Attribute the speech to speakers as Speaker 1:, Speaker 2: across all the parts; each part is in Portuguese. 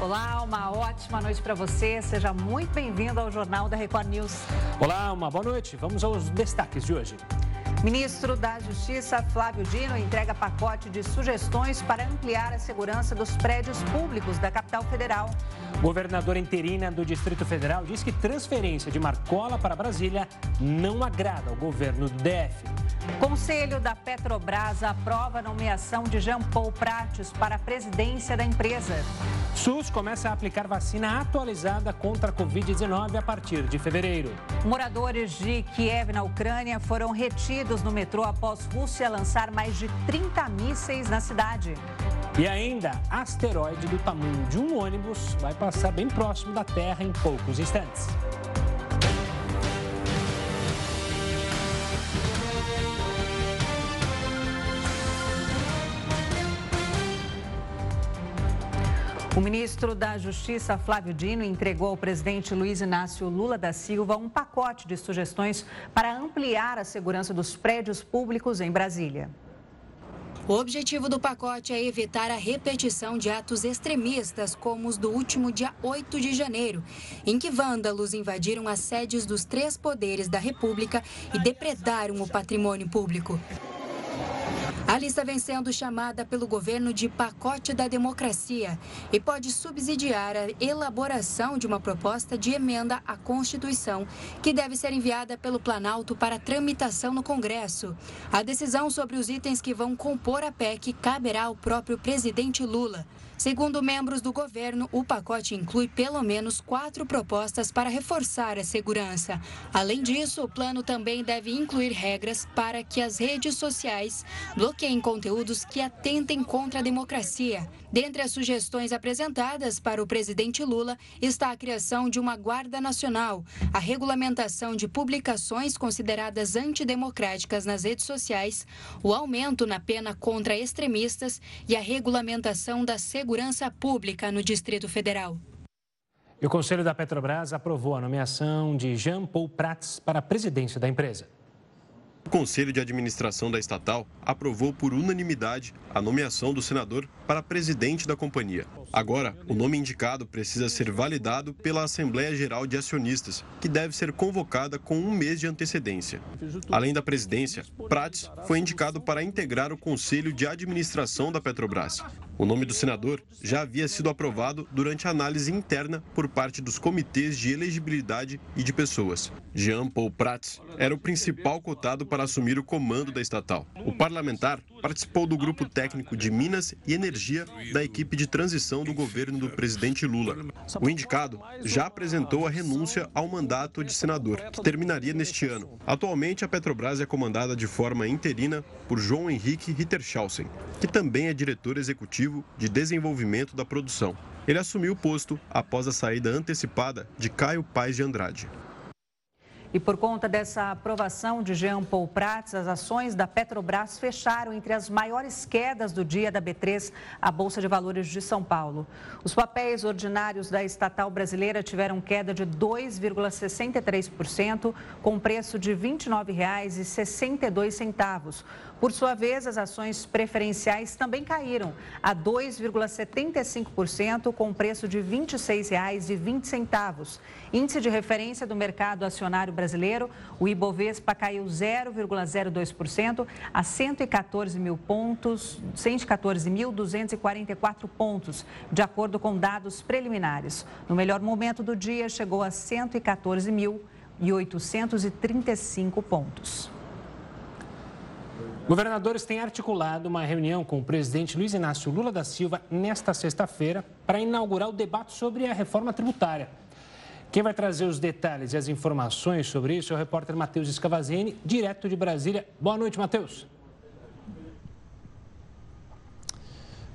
Speaker 1: Olá, uma ótima noite para você. Seja muito bem-vindo ao Jornal da Record News.
Speaker 2: Olá, uma boa noite. Vamos aos destaques de hoje.
Speaker 1: Ministro da Justiça Flávio Dino entrega pacote de sugestões para ampliar a segurança dos prédios públicos da capital federal.
Speaker 2: Governadora interina do Distrito Federal diz que transferência de Marcola para Brasília não agrada ao governo do DF.
Speaker 1: Conselho da Petrobras aprova a nomeação de Jean Paul Prates para a presidência da empresa.
Speaker 2: SUS começa a aplicar vacina atualizada contra a Covid-19 a partir de fevereiro.
Speaker 1: Moradores de Kiev, na Ucrânia, foram retidos no metrô após Rússia lançar mais de 30 mísseis na cidade.
Speaker 2: E ainda, asteroide do tamanho de um ônibus vai passar bem próximo da Terra em poucos instantes.
Speaker 1: O ministro da Justiça, Flávio Dino, entregou ao presidente Luiz Inácio Lula da Silva um pacote de sugestões para ampliar a segurança dos prédios públicos em Brasília.
Speaker 3: O objetivo do pacote é evitar a repetição de atos extremistas, como os do último dia 8 de janeiro, em que vândalos invadiram as sedes dos três poderes da República e depredaram o patrimônio público. A lista vem sendo chamada pelo governo de pacote da democracia e pode subsidiar a elaboração de uma proposta de emenda à Constituição, que deve ser enviada pelo Planalto para tramitação no Congresso. A decisão sobre os itens que vão compor a PEC caberá ao próprio presidente Lula. Segundo membros do governo, o pacote inclui pelo menos quatro propostas para reforçar a segurança. Além disso, o plano também deve incluir regras para que as redes sociais bloqueiem conteúdos que atentem contra a democracia. Dentre as sugestões apresentadas para o presidente Lula está a criação de uma Guarda Nacional, a regulamentação de publicações consideradas antidemocráticas nas redes sociais, o aumento na pena contra extremistas e a regulamentação da segurança pública no Distrito Federal.
Speaker 2: E o Conselho da Petrobras aprovou a nomeação de Jean Paul Prats para a presidência da empresa.
Speaker 4: O Conselho de Administração da estatal aprovou por unanimidade a nomeação do senador para presidente da companhia. Agora, o nome indicado precisa ser validado pela Assembleia Geral de Acionistas, que deve ser convocada com um mês de antecedência. Além da presidência, Prates foi indicado para integrar o Conselho de Administração da Petrobras. O nome do senador já havia sido aprovado durante a análise interna por parte dos comitês de elegibilidade e de pessoas. Jean Paul Prats era o principal cotado para assumir o comando da estatal. O parlamentar participou do grupo técnico de Minas e Energia da equipe de transição do governo do presidente Lula. O indicado já apresentou a renúncia ao mandato de senador, que terminaria neste ano. Atualmente, a Petrobras é comandada de forma interina por João Henrique Ritterschausen, que também é diretor executivo de Desenvolvimento da Produção. Ele assumiu o posto após a saída antecipada de Caio Paes de Andrade.
Speaker 1: E por conta dessa aprovação de Jean Paul Prats, as ações da Petrobras fecharam entre as maiores quedas do dia da B3, a Bolsa de Valores de São Paulo. Os papéis ordinários da estatal brasileira tiveram queda de 2,63%, com preço de R$ 29,62. Por sua vez, as ações preferenciais também caíram a 2,75%, com preço de R$ 26,20. Índice de referência do mercado acionário brasileiro, o Ibovespa caiu 0,02% a 114 mil pontos, 114.244 pontos, de acordo com dados preliminares. No melhor momento do dia, chegou a 114.835 pontos.
Speaker 2: Governadores têm articulado uma reunião com o presidente Luiz Inácio Lula da Silva nesta sexta-feira para inaugurar o debate sobre a reforma tributária. Quem vai trazer os detalhes e as informações sobre isso é o repórter Matheus Escavazini, direto de Brasília. Boa noite, Matheus.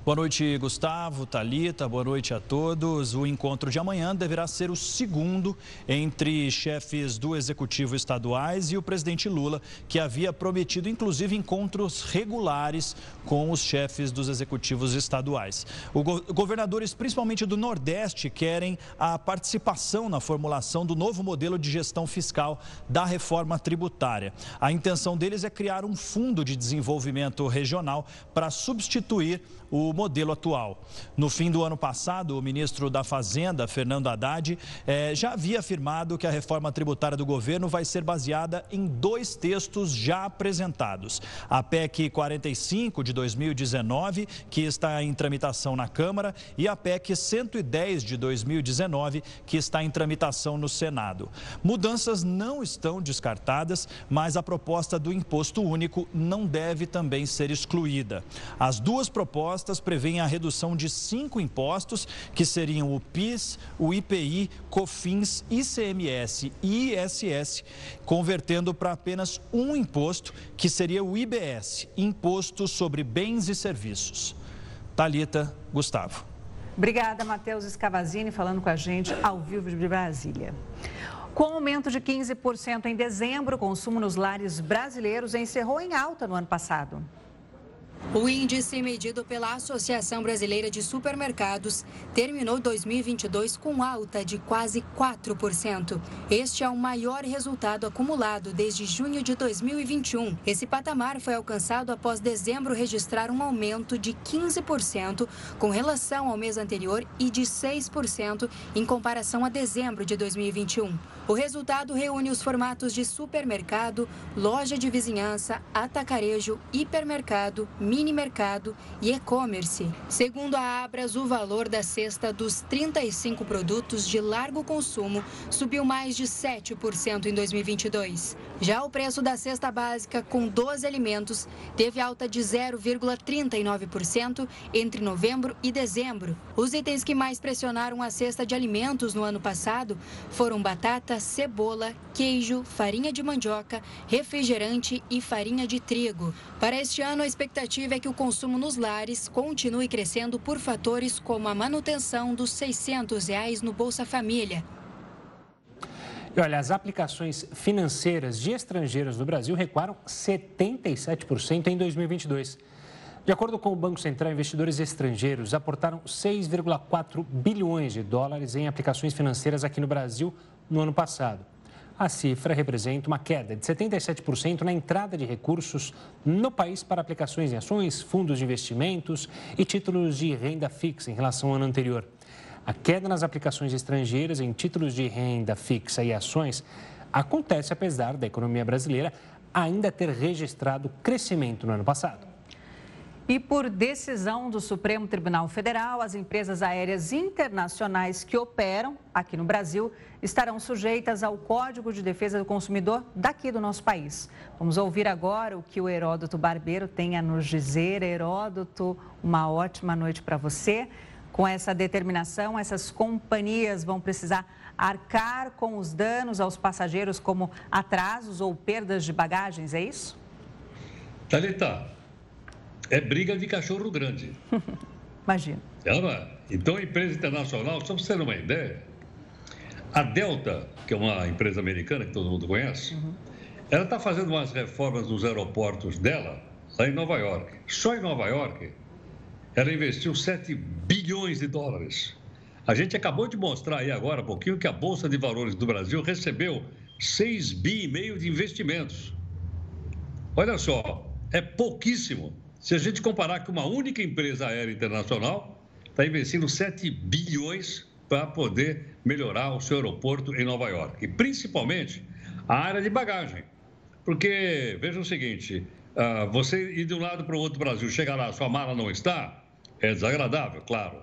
Speaker 5: Boa noite, Gustavo, Talita. Boa noite a todos. O encontro de amanhã deverá ser o segundo entre chefes do executivo estaduais e o presidente Lula, que havia prometido inclusive encontros regulares com os chefes dos executivos estaduais. Os governadores, principalmente do Nordeste, querem a participação na formulação do novo modelo de gestão fiscal da reforma tributária. A intenção deles é criar um fundo de desenvolvimento regional para substituir o modelo atual. No fim do ano passado, o ministro da Fazenda, Fernando Haddad, eh, já havia afirmado que a reforma tributária do governo vai ser baseada em dois textos já apresentados: a PEC 45 de 2019, que está em tramitação na Câmara, e a PEC 110 de 2019, que está em tramitação no Senado. Mudanças não estão descartadas, mas a proposta do imposto único não deve também ser excluída. As duas propostas prevêem a redução de cinco impostos, que seriam o PIS, o IPI, COFINS, ICMS e ISS, convertendo para apenas um imposto, que seria o IBS, Imposto sobre Bens e Serviços. Talita, Gustavo.
Speaker 1: Obrigada, Matheus Escavazini, falando com a gente ao vivo de Brasília. Com aumento de 15% em dezembro, o consumo nos lares brasileiros encerrou em alta no ano passado.
Speaker 3: O índice medido pela Associação Brasileira de Supermercados terminou 2022 com alta de quase 4%. Este é o maior resultado acumulado desde junho de 2021. Esse patamar foi alcançado após dezembro registrar um aumento de 15% com relação ao mês anterior e de 6% em comparação a dezembro de 2021. O resultado reúne os formatos de supermercado, loja de vizinhança, atacarejo, hipermercado, mini mercado e e-commerce. Segundo a Abras, o valor da cesta dos 35 produtos de largo consumo subiu mais de 7% em 2022. Já o preço da cesta básica com 12 alimentos teve alta de 0,39% entre novembro e dezembro. Os itens que mais pressionaram a cesta de alimentos no ano passado foram batata, cebola, queijo, farinha de mandioca, refrigerante e farinha de trigo. Para este ano, a expectativa é que o consumo nos lares continue crescendo por fatores como a manutenção dos 600 reais no Bolsa Família.
Speaker 2: E olha, as aplicações financeiras de estrangeiros no Brasil recuaram 77% em 2022. De acordo com o Banco Central, investidores estrangeiros aportaram 6,4 bilhões de dólares em aplicações financeiras aqui no Brasil no ano passado. A cifra representa uma queda de 77% na entrada de recursos no país para aplicações em ações, fundos de investimentos e títulos de renda fixa em relação ao ano anterior. A queda nas aplicações estrangeiras em títulos de renda fixa e ações acontece apesar da economia brasileira ainda ter registrado crescimento no ano passado.
Speaker 1: E por decisão do Supremo Tribunal Federal, as empresas aéreas internacionais que operam aqui no Brasil estarão sujeitas ao Código de Defesa do Consumidor daqui do nosso país. Vamos ouvir agora o que o Heródoto Barbeiro tem a nos dizer. Heródoto, uma ótima noite para você. Com essa determinação, essas companhias vão precisar arcar com os danos aos passageiros, como atrasos ou perdas de bagagens, é isso?
Speaker 6: Thalita, é briga de cachorro grande.
Speaker 1: Imagina.
Speaker 6: É, então, a empresa internacional, só para você ter uma ideia, a Delta, que é uma empresa americana que todo mundo conhece, uhum. ela está fazendo umas reformas nos aeroportos dela, lá em Nova York. Só em Nova York, ela investiu 7 bilhões de dólares. A gente acabou de mostrar aí agora um pouquinho que a Bolsa de Valores do Brasil recebeu 6 bi e meio de investimentos. Olha só, é pouquíssimo. Se a gente comparar que uma única empresa aérea internacional está investindo 7 bilhões para poder melhorar o seu aeroporto em Nova York. E principalmente a área de bagagem. Porque, veja o seguinte, uh, você ir de um lado para o outro do Brasil, chegar lá, sua mala não está, é desagradável, claro.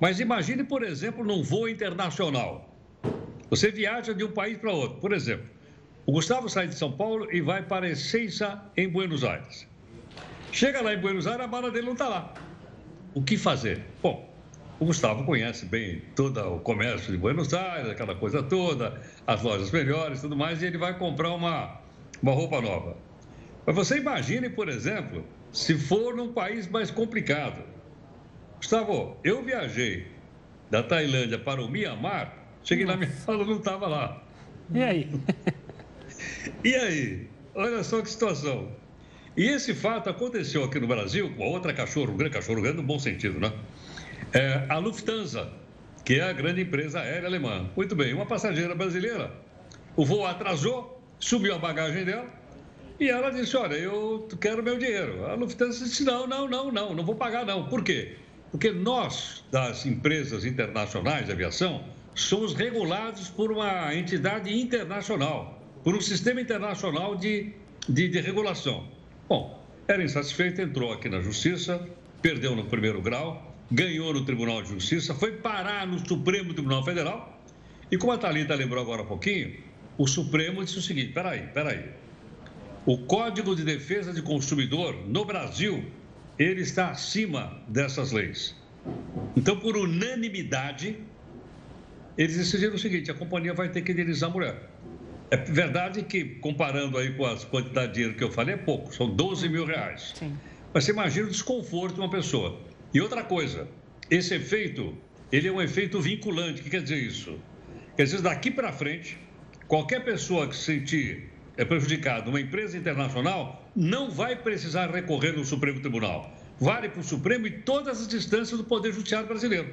Speaker 6: Mas imagine, por exemplo, num voo internacional. Você viaja de um país para outro. Por exemplo, o Gustavo sai de São Paulo e vai para Ezeiza, em Buenos Aires. Chega lá em Buenos Aires, a mala dele não está lá. O que fazer? Bom, o Gustavo conhece bem todo o comércio de Buenos Aires, aquela coisa toda, as lojas melhores tudo mais, e ele vai comprar uma, uma roupa nova. Mas você imagine, por exemplo, se for num país mais complicado. Gustavo, eu viajei da Tailândia para o Mianmar, cheguei Nossa. lá, minha mala não estava lá.
Speaker 2: E aí?
Speaker 6: e aí? Olha só que situação. E esse fato aconteceu aqui no Brasil com a outra cachorro grande, cachorro grande no bom sentido, né? É, a Lufthansa, que é a grande empresa aérea alemã. Muito bem, uma passageira brasileira. O voo atrasou, subiu a bagagem dela E ela disse: Olha, eu quero meu dinheiro. A Lufthansa disse: Não, não, não, não, não vou pagar, não. Por quê? Porque nós, das empresas internacionais de aviação, somos regulados por uma entidade internacional, por um sistema internacional de, de, de regulação. Bom, era insatisfeita, entrou aqui na Justiça, perdeu no primeiro grau, ganhou no Tribunal de Justiça, foi parar no Supremo Tribunal Federal. E como a Thalita lembrou agora há pouquinho, o Supremo disse o seguinte: peraí, peraí. O Código de Defesa de Consumidor no Brasil, ele está acima dessas leis. Então, por unanimidade, eles decidiram o seguinte: a companhia vai ter que indenizar a mulher. É verdade que, comparando aí com as quantidades de dinheiro que eu falei, é pouco, são 12 mil reais. Sim. Mas você imagina o desconforto de uma pessoa. E outra coisa, esse efeito, ele é um efeito vinculante. O que quer dizer isso? Quer dizer, daqui para frente, qualquer pessoa que se sentir é prejudicada, uma empresa internacional, não vai precisar recorrer no Supremo Tribunal. Vale para o Supremo e todas as instâncias do Poder Judiciário brasileiro.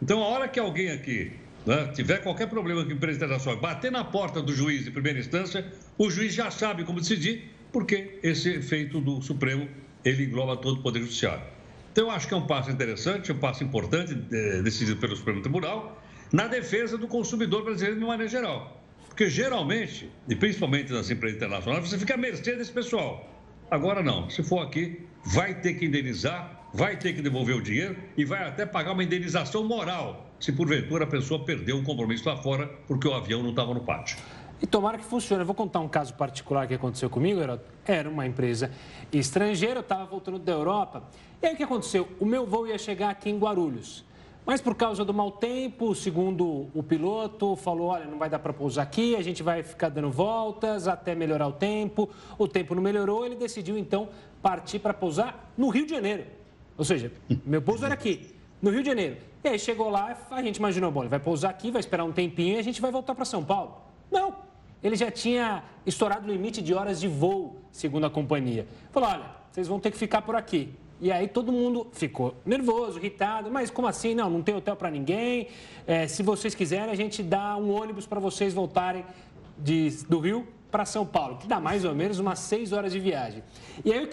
Speaker 6: Então, a hora que alguém aqui né, tiver qualquer problema com a empresa internacional, bater na porta do juiz de primeira instância, o juiz já sabe como decidir, porque esse efeito do Supremo, ele engloba todo o Poder Judiciário. Então, eu acho que é um passo interessante, um passo importante, é, decidido pelo Supremo Tribunal, na defesa do consumidor brasileiro de maneira geral. Porque, geralmente, e principalmente nas empresas internacionais, você fica à mercê desse pessoal. Agora, não. Se for aqui, vai ter que indenizar, vai ter que devolver o dinheiro e vai até pagar uma indenização moral se porventura a pessoa perdeu um compromisso lá fora porque o avião não estava no pátio.
Speaker 2: E tomara que funcione. Eu vou contar um caso particular que aconteceu comigo, Era uma empresa estrangeira, eu estava voltando da Europa. E aí o que aconteceu? O meu voo ia chegar aqui em Guarulhos. Mas por causa do mau tempo, segundo o piloto, falou: olha, não vai dar para pousar aqui, a gente vai ficar dando voltas até melhorar o tempo. O tempo não melhorou, ele decidiu então partir para pousar no Rio de Janeiro. Ou seja, meu pouso era aqui, no Rio de Janeiro. E aí chegou lá, a gente imaginou, bom, ele vai pousar aqui, vai esperar um tempinho e a gente vai voltar para São Paulo. Não, ele já tinha estourado o limite de horas de voo, segundo a companhia. Falou, olha, vocês vão ter que ficar por aqui. E aí todo mundo ficou nervoso, irritado, mas como assim? Não, não tem hotel para ninguém. É, se vocês quiserem, a gente dá um ônibus para vocês voltarem de, do Rio para São Paulo, que dá mais ou menos umas seis horas de viagem. E aí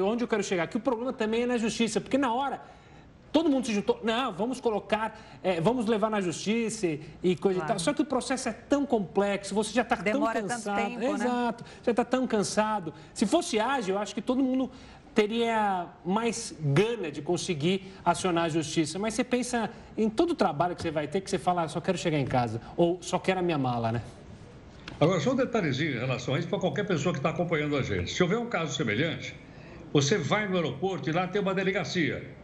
Speaker 2: onde eu quero chegar? Que o problema também é na justiça, porque na hora Todo mundo se juntou, não, vamos colocar, é, vamos levar na justiça e coisa claro. e tal. Só que o processo é tão complexo, você já está tão cansado.
Speaker 1: Tempo, né?
Speaker 2: Exato, né? já está tão cansado. Se fosse ágil, eu acho que todo mundo teria mais gana de conseguir acionar a justiça. Mas você pensa em todo o trabalho que você vai ter, que você fala, ah, só quero chegar em casa, ou só quero a minha mala, né?
Speaker 6: Agora, só um detalhezinho em relação a isso para qualquer pessoa que está acompanhando a gente. Se houver um caso semelhante, você vai no aeroporto e lá tem uma delegacia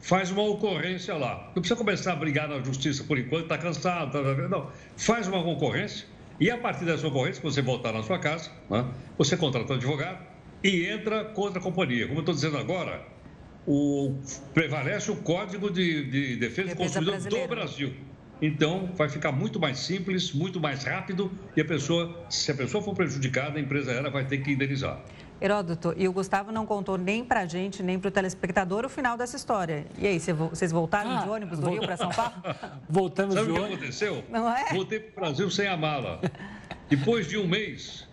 Speaker 6: faz uma ocorrência lá. Não precisa começar a brigar na justiça por enquanto, está cansado, tá, tá, tá, não. Faz uma concorrência e a partir dessa ocorrência, quando você voltar na sua casa, né, você contrata um advogado e entra contra a companhia. Como eu estou dizendo agora, o, prevalece o Código de, de Defesa do Consumidor do Brasil. Então, vai ficar muito mais simples, muito mais rápido e a pessoa, se a pessoa for prejudicada, a empresa aérea vai ter que indenizar.
Speaker 1: Heródoto, e o Gustavo não contou nem para a gente, nem para o telespectador o final dessa história. E aí, vocês voltaram ah, de ônibus do Rio para São Paulo?
Speaker 6: Voltamos Sabe de ônibus. Sabe o que aconteceu? Não é? Voltei para o Brasil sem a mala. Depois de um mês,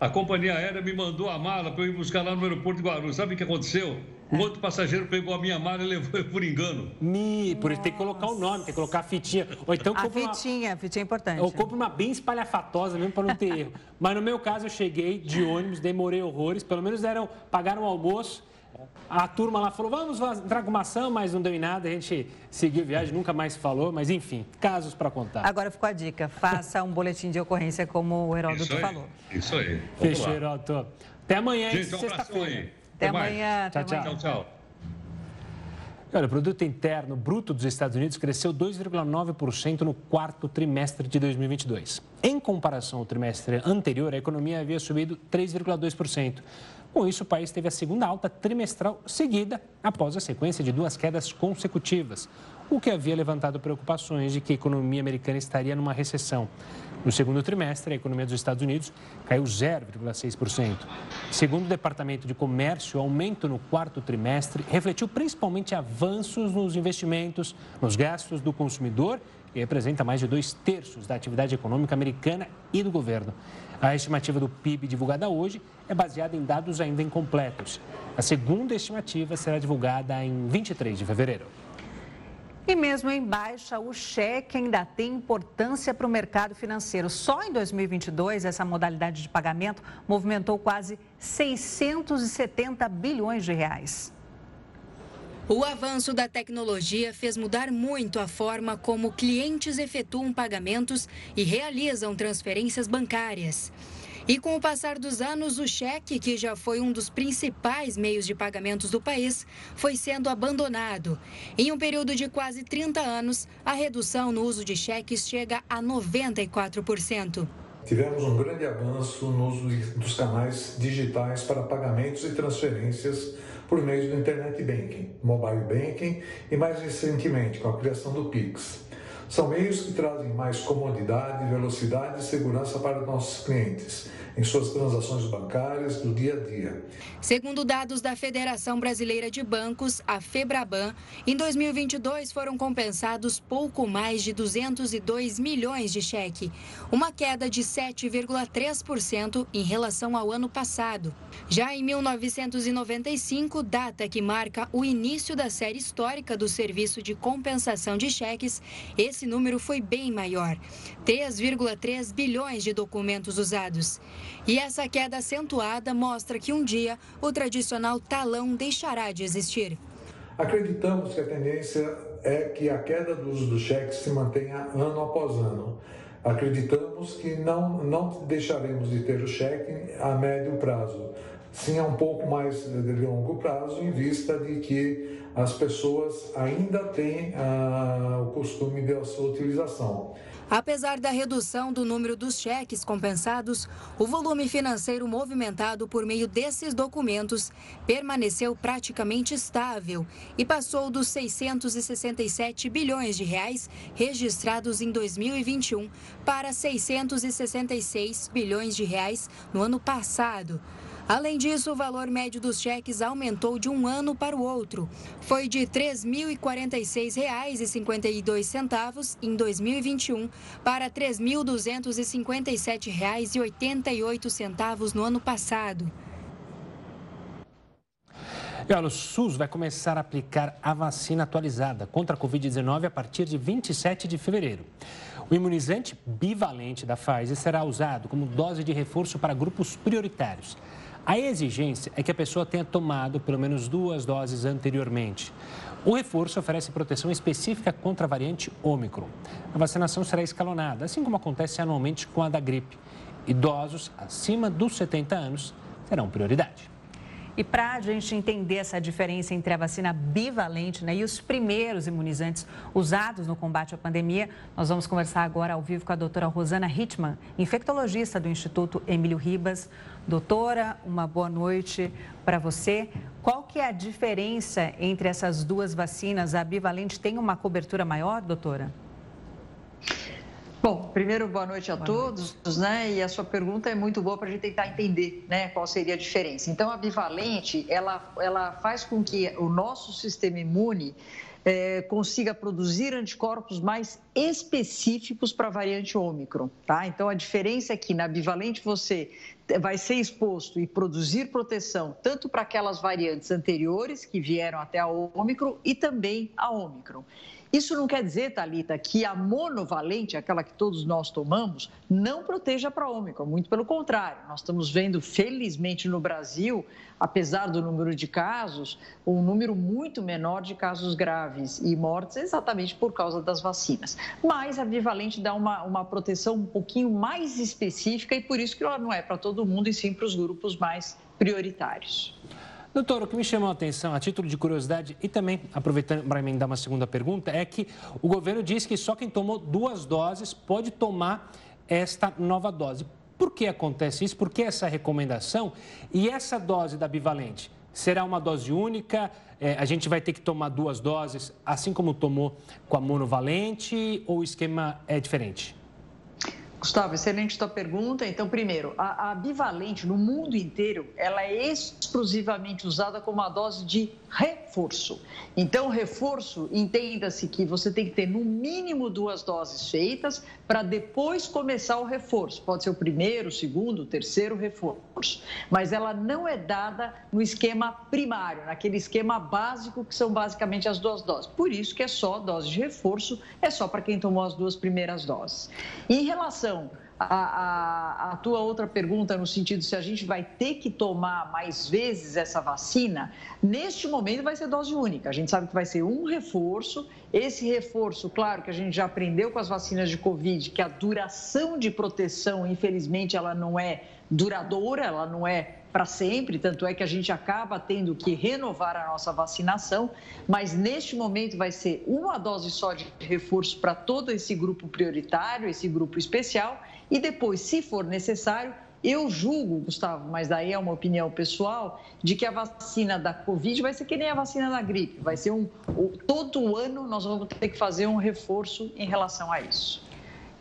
Speaker 6: a companhia aérea me mandou a mala para eu ir buscar lá no aeroporto de Guarulhos. Sabe o que aconteceu? Um outro passageiro pegou a minha mala e levou por engano.
Speaker 2: Me, por isso tem que colocar o nome, tem que colocar a fitinha. Ou então
Speaker 1: a fitinha, uma... a fitinha é importante.
Speaker 2: Ou compra uma bem espalhafatosa mesmo para não ter erro. Mas no meu caso eu cheguei de ônibus, demorei horrores, pelo menos deram, pagaram o almoço. A turma lá falou, vamos entrar com uma ação, mas não deu em nada. A gente seguiu viagem, nunca mais falou, mas enfim, casos para contar.
Speaker 1: Agora ficou a dica, faça um boletim de ocorrência como o Heródoto
Speaker 6: isso aí,
Speaker 1: falou.
Speaker 6: Isso aí.
Speaker 2: Fechou, Heródoto. Até amanhã, sexta-feira.
Speaker 1: Até, amanhã.
Speaker 2: Tchau, tchau. tchau, tchau. Olha, o produto interno bruto dos Estados Unidos cresceu 2,9% no quarto trimestre de 2022. Em comparação ao trimestre anterior, a economia havia subido 3,2%. Com isso, o país teve a segunda alta trimestral seguida após a sequência de duas quedas consecutivas, o que havia levantado preocupações de que a economia americana estaria numa recessão. No segundo trimestre, a economia dos Estados Unidos caiu 0,6%. Segundo o Departamento de Comércio, o aumento no quarto trimestre refletiu principalmente avanços nos investimentos, nos gastos do consumidor e representa mais de dois terços da atividade econômica americana e do governo. A estimativa do PIB divulgada hoje é baseada em dados ainda incompletos. A segunda estimativa será divulgada em 23 de fevereiro.
Speaker 1: E mesmo em baixa, o cheque ainda tem importância para o mercado financeiro. Só em 2022, essa modalidade de pagamento movimentou quase 670 bilhões de reais.
Speaker 3: O avanço da tecnologia fez mudar muito a forma como clientes efetuam pagamentos e realizam transferências bancárias. E com o passar dos anos, o cheque, que já foi um dos principais meios de pagamentos do país, foi sendo abandonado. Em um período de quase 30 anos, a redução no uso de cheques chega a 94%.
Speaker 7: Tivemos um grande avanço no uso dos canais digitais para pagamentos e transferências por meio do Internet Banking, Mobile Banking e mais recentemente com a criação do Pix. São meios que trazem mais comodidade, velocidade e segurança para nossos clientes em suas transações bancárias do dia a dia.
Speaker 3: Segundo dados da Federação Brasileira de Bancos, a Febraban, em 2022 foram compensados pouco mais de 202 milhões de cheque, uma queda de 7,3% em relação ao ano passado. Já em 1995, data que marca o início da série histórica do serviço de compensação de cheques, esse número foi bem maior, 3,3 bilhões de documentos usados. E essa queda acentuada mostra que um dia o tradicional talão deixará de existir.
Speaker 7: Acreditamos que a tendência é que a queda do uso do cheque se mantenha ano após ano. Acreditamos que não, não deixaremos de ter o cheque a médio prazo, sim a um pouco mais de longo prazo, em vista de que as pessoas ainda têm ah, o costume de sua utilização.
Speaker 3: Apesar da redução do número dos cheques compensados, o volume financeiro movimentado por meio desses documentos permaneceu praticamente estável e passou dos 667 bilhões de reais registrados em 2021 para 666 bilhões de reais no ano passado. Além disso, o valor médio dos cheques aumentou de um ano para o outro. Foi de R$ 3.046,52 em 2021 para R$ 3.257,88 no ano passado.
Speaker 2: E olha, o SUS vai começar a aplicar a vacina atualizada contra a Covid-19 a partir de 27 de fevereiro. O imunizante bivalente da Pfizer será usado como dose de reforço para grupos prioritários. A exigência é que a pessoa tenha tomado pelo menos duas doses anteriormente. O reforço oferece proteção específica contra a variante Ômicron. A vacinação será escalonada, assim como acontece anualmente com a da gripe. Idosos acima dos 70 anos terão prioridade.
Speaker 1: E para a gente entender essa diferença entre a vacina bivalente né, e os primeiros imunizantes usados no combate à pandemia, nós vamos conversar agora ao vivo com a doutora Rosana Hitman, infectologista do Instituto Emílio Ribas. Doutora, uma boa noite para você. Qual que é a diferença entre essas duas vacinas? A bivalente tem uma cobertura maior, doutora?
Speaker 8: Bom, primeiro, boa noite a boa todos, noite. né? E a sua pergunta é muito boa para a gente tentar entender, né, qual seria a diferença. Então, a bivalente, ela, ela faz com que o nosso sistema imune é, consiga produzir anticorpos mais específicos para a variante Ômicron, tá? Então, a diferença é que na bivalente você vai ser exposto e produzir proteção tanto para aquelas variantes anteriores que vieram até a Ômicron e também a Ômicron. Isso não quer dizer, Talita, que a monovalente, aquela que todos nós tomamos, não proteja para Ômicron. Muito pelo contrário, nós estamos vendo, felizmente no Brasil, apesar do número de casos, um número muito menor de casos graves e mortes, exatamente por causa das vacinas. Mas a bivalente dá uma, uma proteção um pouquinho mais específica e por isso que ela não é para todo mundo e sim para os grupos mais prioritários.
Speaker 2: Doutor, o que me chamou a atenção, a título de curiosidade e também aproveitando para emendar uma segunda pergunta, é que o governo diz que só quem tomou duas doses pode tomar esta nova dose. Por que acontece isso? Por que essa recomendação? E essa dose da bivalente? Será uma dose única? É, a gente vai ter que tomar duas doses, assim como tomou com a monovalente, ou o esquema é diferente?
Speaker 8: Gustavo, excelente tua pergunta. Então, primeiro, a, a bivalente no mundo inteiro, ela é exclusivamente usada como uma dose de reforço. Então, reforço, entenda-se que você tem que ter no mínimo duas doses feitas para depois começar o reforço. Pode ser o primeiro, o segundo, o terceiro reforço. Mas ela não é dada no esquema primário, naquele esquema básico que são basicamente as duas doses. Por isso que é só dose de reforço, é só para quem tomou as duas primeiras doses. Em relação a, a, a, tua outra pergunta no sentido se a gente vai ter que tomar mais vezes essa vacina, neste momento vai ser dose única. A gente sabe que vai ser um reforço. Esse reforço, claro que a gente já aprendeu com as vacinas de Covid que a duração de proteção, infelizmente, ela não é duradoura, ela não é para sempre, tanto é que a gente acaba tendo que renovar a nossa vacinação, mas neste momento vai ser uma dose só de reforço para todo esse grupo prioritário, esse grupo especial, e depois, se for necessário, eu julgo, Gustavo, mas daí é uma opinião pessoal, de que a vacina da Covid vai ser que nem a vacina da gripe. Vai ser um. Todo ano nós vamos ter que fazer um reforço em relação a isso.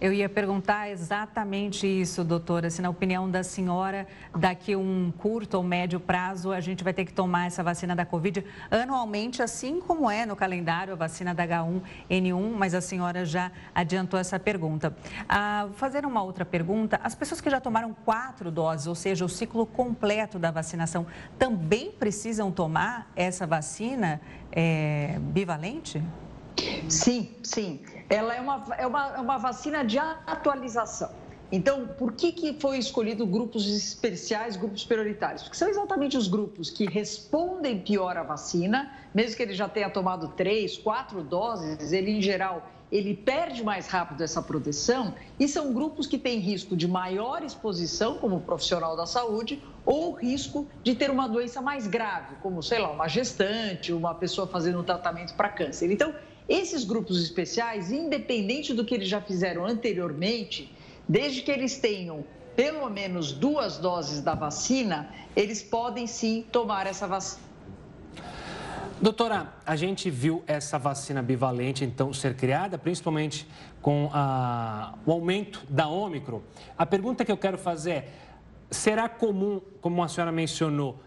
Speaker 1: Eu ia perguntar exatamente isso, doutora. Se, na opinião da senhora, daqui um curto ou médio prazo, a gente vai ter que tomar essa vacina da Covid anualmente, assim como é no calendário a vacina da H1N1, mas a senhora já adiantou essa pergunta. Ah, fazer uma outra pergunta: as pessoas que já tomaram quatro doses, ou seja, o ciclo completo da vacinação, também precisam tomar essa vacina é, bivalente?
Speaker 8: Sim, sim. Ela é uma, é uma, é uma vacina de atualização. Então, por que, que foi escolhido grupos especiais, grupos prioritários? Porque são exatamente os grupos que respondem pior à vacina, mesmo que ele já tenha tomado três, quatro doses, ele, em geral, ele perde mais rápido essa proteção e são grupos que têm risco de maior exposição, como profissional da saúde, ou risco de ter uma doença mais grave, como, sei lá, uma gestante, uma pessoa fazendo um tratamento para câncer. Então, esses grupos especiais, independente do que eles já fizeram anteriormente, desde que eles tenham pelo menos duas doses da vacina, eles podem sim tomar essa vacina.
Speaker 2: Doutora, a gente viu essa vacina bivalente então ser criada, principalmente com a, o aumento da Ômicron. A pergunta que eu quero fazer é: será comum, como a senhora mencionou,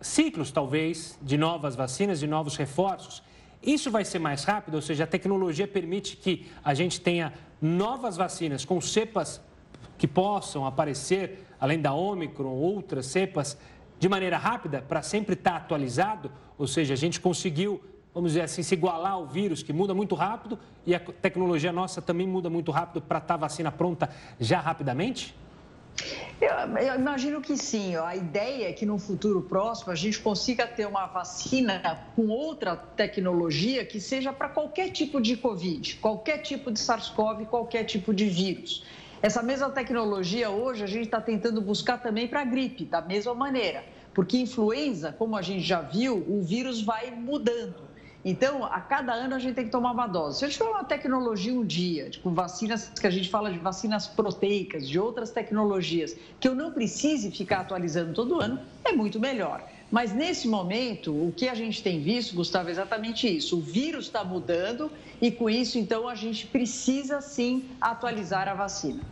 Speaker 2: ciclos talvez de novas vacinas, de novos reforços? Isso vai ser mais rápido, ou seja, a tecnologia permite que a gente tenha novas vacinas com cepas que possam aparecer, além da Ômicron, outras cepas, de maneira rápida, para sempre estar atualizado, ou seja, a gente conseguiu, vamos dizer assim, se igualar ao vírus, que muda muito rápido, e a tecnologia nossa também muda muito rápido para estar a vacina pronta já rapidamente?
Speaker 8: Eu, eu, imagino que sim. A ideia é que no futuro próximo a gente consiga ter uma vacina com outra tecnologia que seja para qualquer tipo de Covid, qualquer tipo de SARS-CoV, qualquer tipo de vírus. Essa mesma tecnologia hoje a gente está tentando buscar também para a gripe, da mesma maneira. Porque influenza, como a gente já viu, o vírus vai mudando. Então, a cada ano a gente tem que tomar uma dose. Se a gente tiver uma tecnologia um dia, com tipo, vacinas que a gente fala de vacinas proteicas, de outras tecnologias, que eu não precise ficar atualizando todo ano, é muito melhor. Mas nesse momento, o que a gente tem visto, Gustavo, é exatamente isso. O vírus está mudando e com isso, então, a gente precisa sim atualizar a vacina.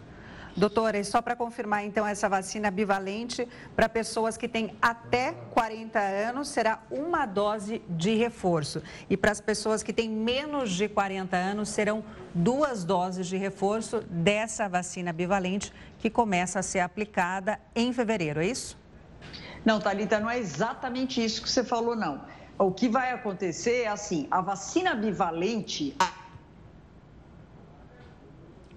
Speaker 1: Doutora, e só para confirmar, então, essa vacina bivalente para pessoas que têm até 40 anos será uma dose de reforço. E para as pessoas que têm menos de 40 anos serão duas doses de reforço dessa vacina bivalente que começa a ser aplicada em fevereiro, é isso?
Speaker 8: Não, Thalita, não é exatamente isso que você falou, não. O que vai acontecer é assim: a vacina bivalente,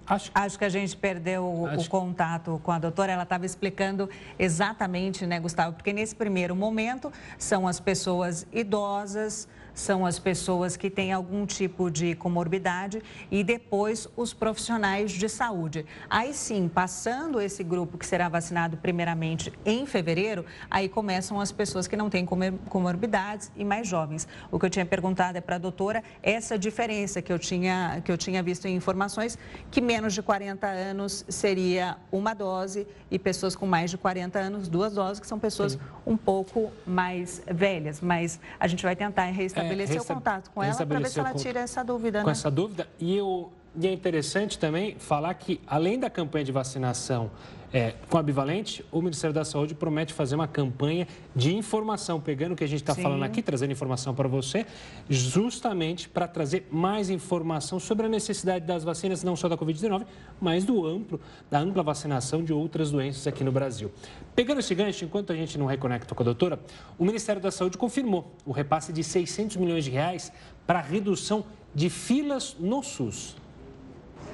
Speaker 1: Acho... Acho que a gente perdeu Acho... o contato com a doutora. Ela estava explicando exatamente, né, Gustavo? Porque nesse primeiro momento são as pessoas idosas, são as pessoas que têm algum tipo de comorbidade e depois os profissionais de saúde. Aí sim, passando esse grupo que será vacinado primeiramente em fevereiro, aí começam as pessoas que não têm comorbidades e mais jovens. O que eu tinha perguntado é para a doutora essa diferença que eu tinha, que eu tinha visto em informações, que menos de 40 anos seria uma dose e pessoas com mais de 40 anos, duas doses, que são pessoas sim. um pouco mais velhas. Mas a gente vai tentar restabelecer restabelecer é, o contato com ela para ver se ela tira essa dúvida.
Speaker 2: Com
Speaker 1: né?
Speaker 2: essa dúvida. E eu E é interessante também falar que, além da campanha de vacinação é, com a bivalente, o Ministério da Saúde promete fazer uma campanha de informação, pegando o que a gente está falando aqui, trazendo informação para você, justamente para trazer mais informação sobre a necessidade das vacinas, não só da Covid-19, mas do amplo, da ampla vacinação de outras doenças aqui no Brasil. Pegando esse gancho, enquanto a gente não reconecta com a doutora, o Ministério da Saúde confirmou o repasse de 600 milhões de reais para a redução de filas no SUS.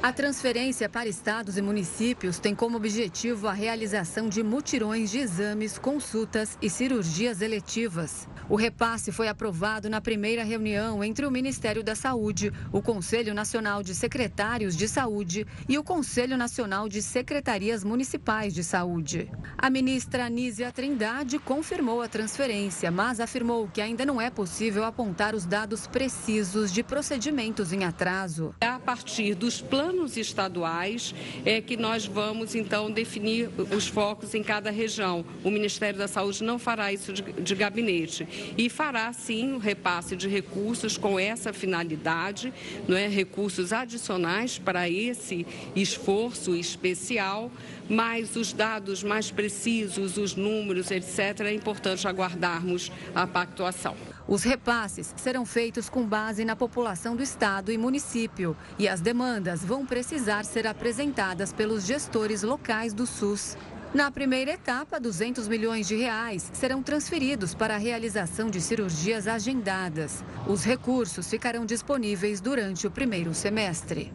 Speaker 9: A transferência para estados e municípios tem como objetivo a realização de mutirões de exames, consultas e cirurgias eletivas. O repasse foi aprovado na primeira reunião entre o Ministério da Saúde, o Conselho Nacional de Secretários de Saúde e o Conselho Nacional de Secretarias Municipais de Saúde. A ministra Nízia Trindade confirmou a transferência, mas afirmou que ainda não é possível apontar os dados precisos de procedimentos em atraso.
Speaker 10: A partir dos planos planos estaduais é que nós vamos então definir os focos em cada região. O Ministério da Saúde não fará isso de, de gabinete e fará sim o repasse de recursos com essa finalidade, não é recursos adicionais para esse esforço especial, mas os dados mais precisos, os números, etc, é importante aguardarmos a pactuação.
Speaker 9: Os repasses serão feitos com base na população do estado e município e as demandas vão precisar ser apresentadas pelos gestores locais do SUS. Na primeira etapa, 200 milhões de reais serão transferidos para a realização de cirurgias agendadas. Os recursos ficarão disponíveis durante o primeiro semestre.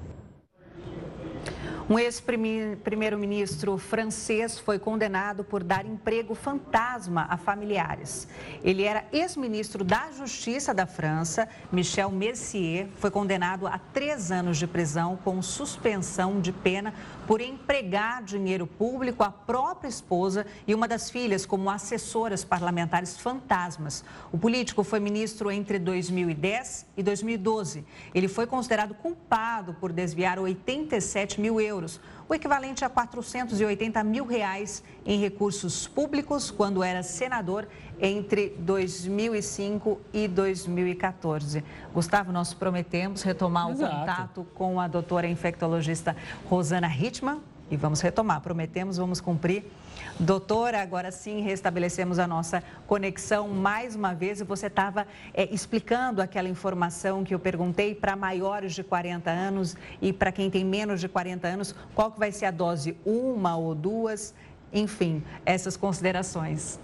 Speaker 1: Um ex-primeiro-ministro francês foi condenado por dar emprego fantasma a familiares. Ele era ex-ministro da Justiça da França, Michel Mercier, foi condenado a três anos de prisão com suspensão de pena por empregar dinheiro público à própria esposa e uma das filhas como assessoras parlamentares fantasmas. O político foi ministro entre 2010 e 2012. Ele foi considerado culpado por desviar 87 mil euros o equivalente a 480 mil reais em recursos públicos quando era senador entre 2005 e 2014. Gustavo, nós prometemos retomar Exato. o contato com a doutora infectologista Rosana Hitman e vamos retomar, prometemos, vamos cumprir. Doutora, agora sim restabelecemos a nossa conexão mais uma vez. E você estava é, explicando aquela informação que eu perguntei para maiores de 40 anos e para quem tem menos de 40 anos, qual que vai ser a dose, uma ou duas, enfim, essas considerações.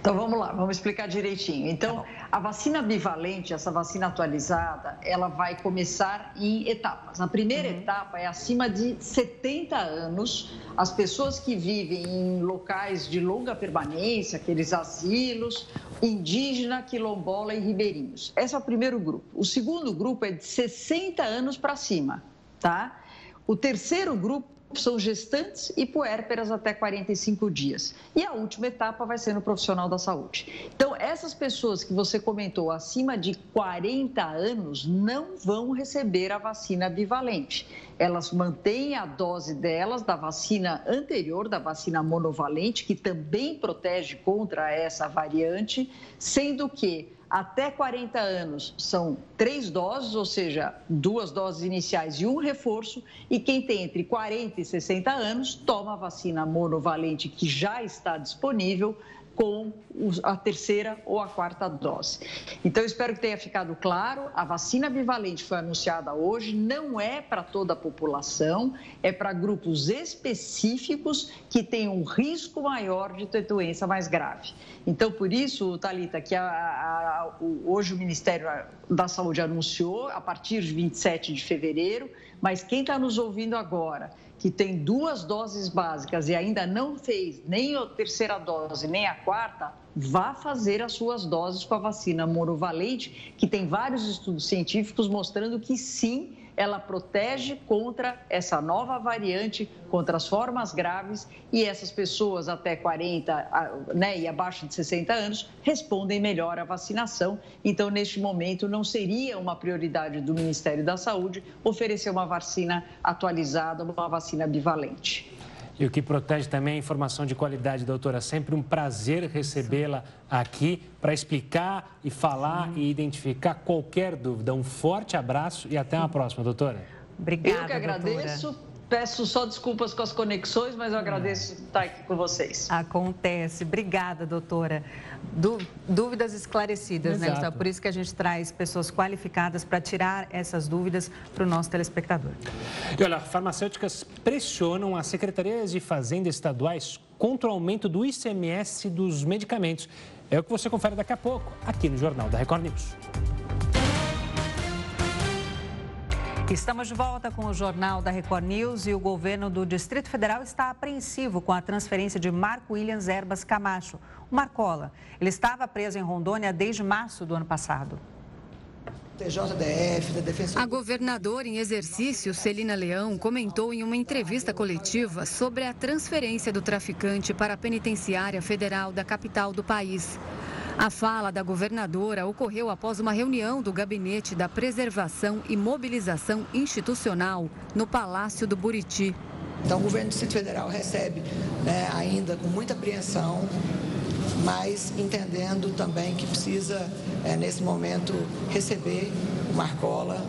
Speaker 8: Então vamos lá, vamos explicar direitinho. Então, tá a vacina bivalente, essa vacina atualizada, ela vai começar em etapas. A primeira uhum. etapa é acima de 70 anos, as pessoas que vivem em locais de longa permanência, aqueles asilos, indígena, quilombola e ribeirinhos. Esse é o primeiro grupo. O segundo grupo é de 60 anos para cima, tá? O terceiro grupo são gestantes e puérperas até 45 dias. E a última etapa vai ser no profissional da saúde. Então, essas pessoas que você comentou acima de 40 anos não vão receber a vacina bivalente. Elas mantêm a dose delas da vacina anterior, da vacina monovalente, que também protege contra essa variante, sendo que até 40 anos são três doses, ou seja, duas doses iniciais e um reforço, e quem tem entre 40 e 60 anos toma a vacina monovalente que já está disponível com a terceira ou a quarta dose. Então, espero que tenha ficado claro: a vacina bivalente foi anunciada hoje, não é para toda a população, é para grupos específicos que têm um risco maior de ter doença mais grave. Então, por isso, Talita, que a, a, a, hoje o Ministério da Saúde anunciou a partir de 27 de fevereiro, mas quem está nos ouvindo agora que tem duas doses básicas e ainda não fez nem a terceira dose nem a quarta, vá fazer as suas doses com a vacina monovalente, que tem vários estudos científicos mostrando que sim, ela protege contra essa nova variante, contra as formas graves e essas pessoas até 40 né, e abaixo de 60 anos respondem melhor à vacinação. Então, neste momento, não seria uma prioridade do Ministério da Saúde oferecer uma vacina atualizada, uma vacina bivalente.
Speaker 2: E o que protege também é a informação de qualidade, doutora. Sempre um prazer recebê-la aqui para explicar e falar Sim. e identificar qualquer dúvida. Um forte abraço e até uma próxima, doutora.
Speaker 1: Obrigada,
Speaker 8: Eu que agradeço.
Speaker 1: Doutora.
Speaker 8: Peço só desculpas com as conexões, mas eu agradeço estar aqui com vocês.
Speaker 1: Acontece. Obrigada, doutora. dúvidas esclarecidas, né, Exato. né, Gustavo? Por isso que a gente traz pessoas qualificadas para tirar essas dúvidas para o nosso telespectador.
Speaker 2: E olha, farmacêuticas pressionam as secretarias de fazenda estaduais contra o aumento do ICMS dos medicamentos. É o que você confere daqui a pouco, aqui no Jornal da Record News.
Speaker 1: Estamos de volta com o Jornal da Record News e o governo do Distrito Federal está apreensivo com a transferência de Marco Williams Erbas Camacho, o Marcola. Ele estava preso em Rondônia desde março do ano passado.
Speaker 9: A governadora em exercício, Celina Leão, comentou em uma entrevista coletiva sobre a transferência do traficante para a penitenciária federal da capital do país. A fala da governadora ocorreu após uma reunião do Gabinete da Preservação e Mobilização Institucional no Palácio do Buriti.
Speaker 11: Então, o governo do Distrito Federal recebe né, ainda com muita apreensão, mas entendendo também que precisa, é, nesse momento, receber o Marcola.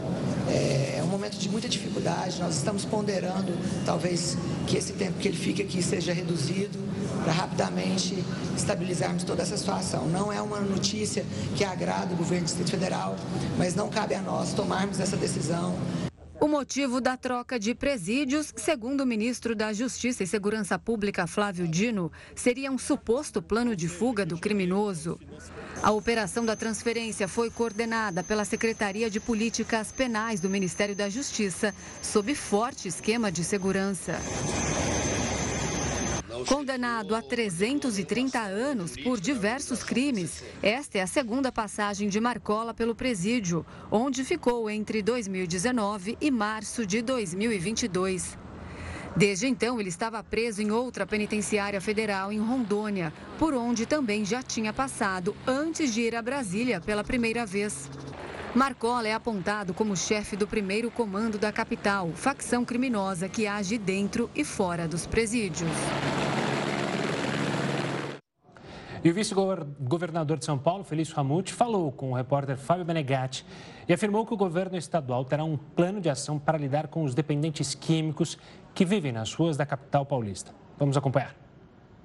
Speaker 11: É, é um momento de muita dificuldade, nós estamos ponderando, talvez, que esse tempo que ele fique aqui seja reduzido para rapidamente estabilizarmos toda essa situação. Não é uma notícia que agrada o governo do Distrito Federal, mas não cabe a nós tomarmos essa decisão.
Speaker 9: O motivo da troca de presídios, segundo o ministro da Justiça e Segurança Pública, Flávio Dino, seria um suposto plano de fuga do criminoso. A operação da transferência foi coordenada pela Secretaria de Políticas Penais do Ministério da Justiça, sob forte esquema de segurança. Condenado a 330 anos por diversos crimes, esta é a segunda passagem de Marcola pelo presídio, onde ficou entre 2019 e março de 2022. Desde então, ele estava preso em outra penitenciária federal em Rondônia, por onde também já tinha passado antes de ir a Brasília pela primeira vez. Marcola é apontado como chefe do primeiro comando da capital, facção criminosa que age dentro e fora dos presídios.
Speaker 2: E o vice-governador de São Paulo, Felício Ramute, falou com o repórter Fábio Benegatti e afirmou que o governo estadual terá um plano de ação para lidar com os dependentes químicos que vivem nas ruas da capital paulista. Vamos acompanhar.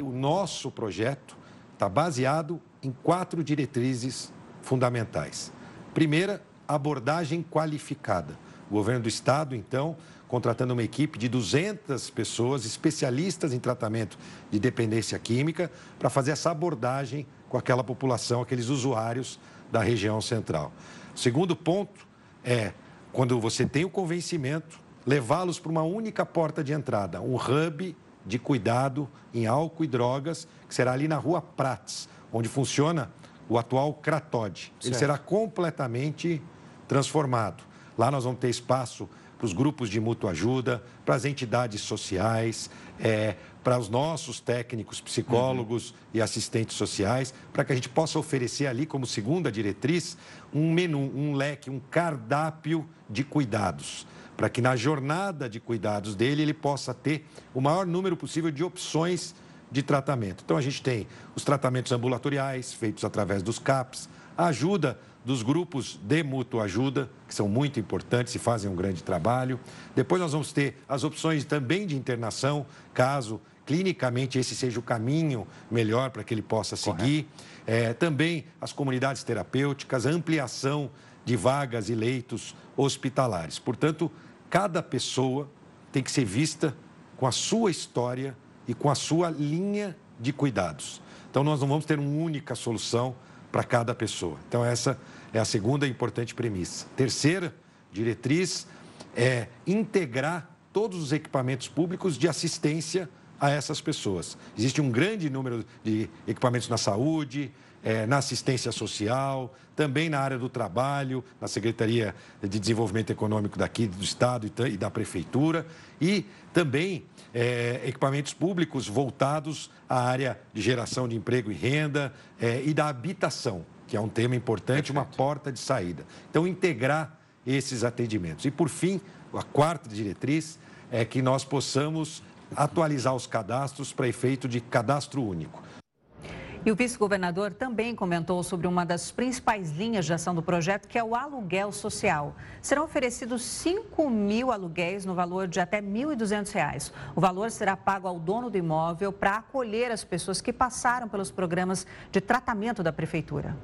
Speaker 12: O nosso projeto está baseado em quatro diretrizes fundamentais. Primeira, abordagem qualificada. O governo do estado, então, contratando uma equipe de 200 pessoas especialistas em tratamento de dependência química para fazer essa abordagem com aquela população, aqueles usuários da região central. Segundo ponto é, quando você tem o convencimento, levá-los para uma única porta de entrada, um hub de cuidado em álcool e drogas, que será ali na rua Prates, onde funciona o atual Cratode. Ele será completamente transformado. Lá nós vamos ter espaço para os grupos de mútua ajuda, para as entidades sociais, é, para os nossos técnicos, psicólogos uhum. e assistentes sociais, para que a gente possa oferecer ali, como segunda diretriz, um menu, um leque, um cardápio de cuidados, para que na jornada de cuidados dele ele possa ter o maior número possível de opções de tratamento. Então, a gente tem os tratamentos ambulatoriais, feitos através dos CAPs, a ajuda dos grupos de mútua ajuda, que são muito importantes e fazem um grande trabalho. Depois nós vamos ter as opções também de internação, caso clinicamente esse seja o caminho melhor para que ele possa seguir. É, também as comunidades terapêuticas, a ampliação de vagas e leitos hospitalares. Portanto, cada pessoa tem que ser vista com a sua história e com a sua linha de cuidados. Então, nós não vamos ter uma única solução para cada pessoa. Então, essa é a segunda importante premissa. Terceira diretriz é integrar todos os equipamentos públicos de assistência a essas pessoas. Existe um grande número de equipamentos na saúde, é, na assistência social, também na área do trabalho, na Secretaria de Desenvolvimento Econômico daqui do Estado e da Prefeitura, e também é, equipamentos públicos voltados à área de geração de emprego e renda é, e da habitação, que é um tema importante, uma porta de saída. Então, integrar esses atendimentos. E, por fim, a quarta diretriz é que nós possamos atualizar os cadastros para efeito de cadastro único.
Speaker 1: E o vice-governador também comentou sobre uma das principais linhas de ação do projeto, que é o aluguel social. Serão oferecidos 5 mil aluguéis no valor de até R$ 1.200. O valor será pago ao dono do imóvel para acolher as pessoas que passaram pelos programas de tratamento da prefeitura.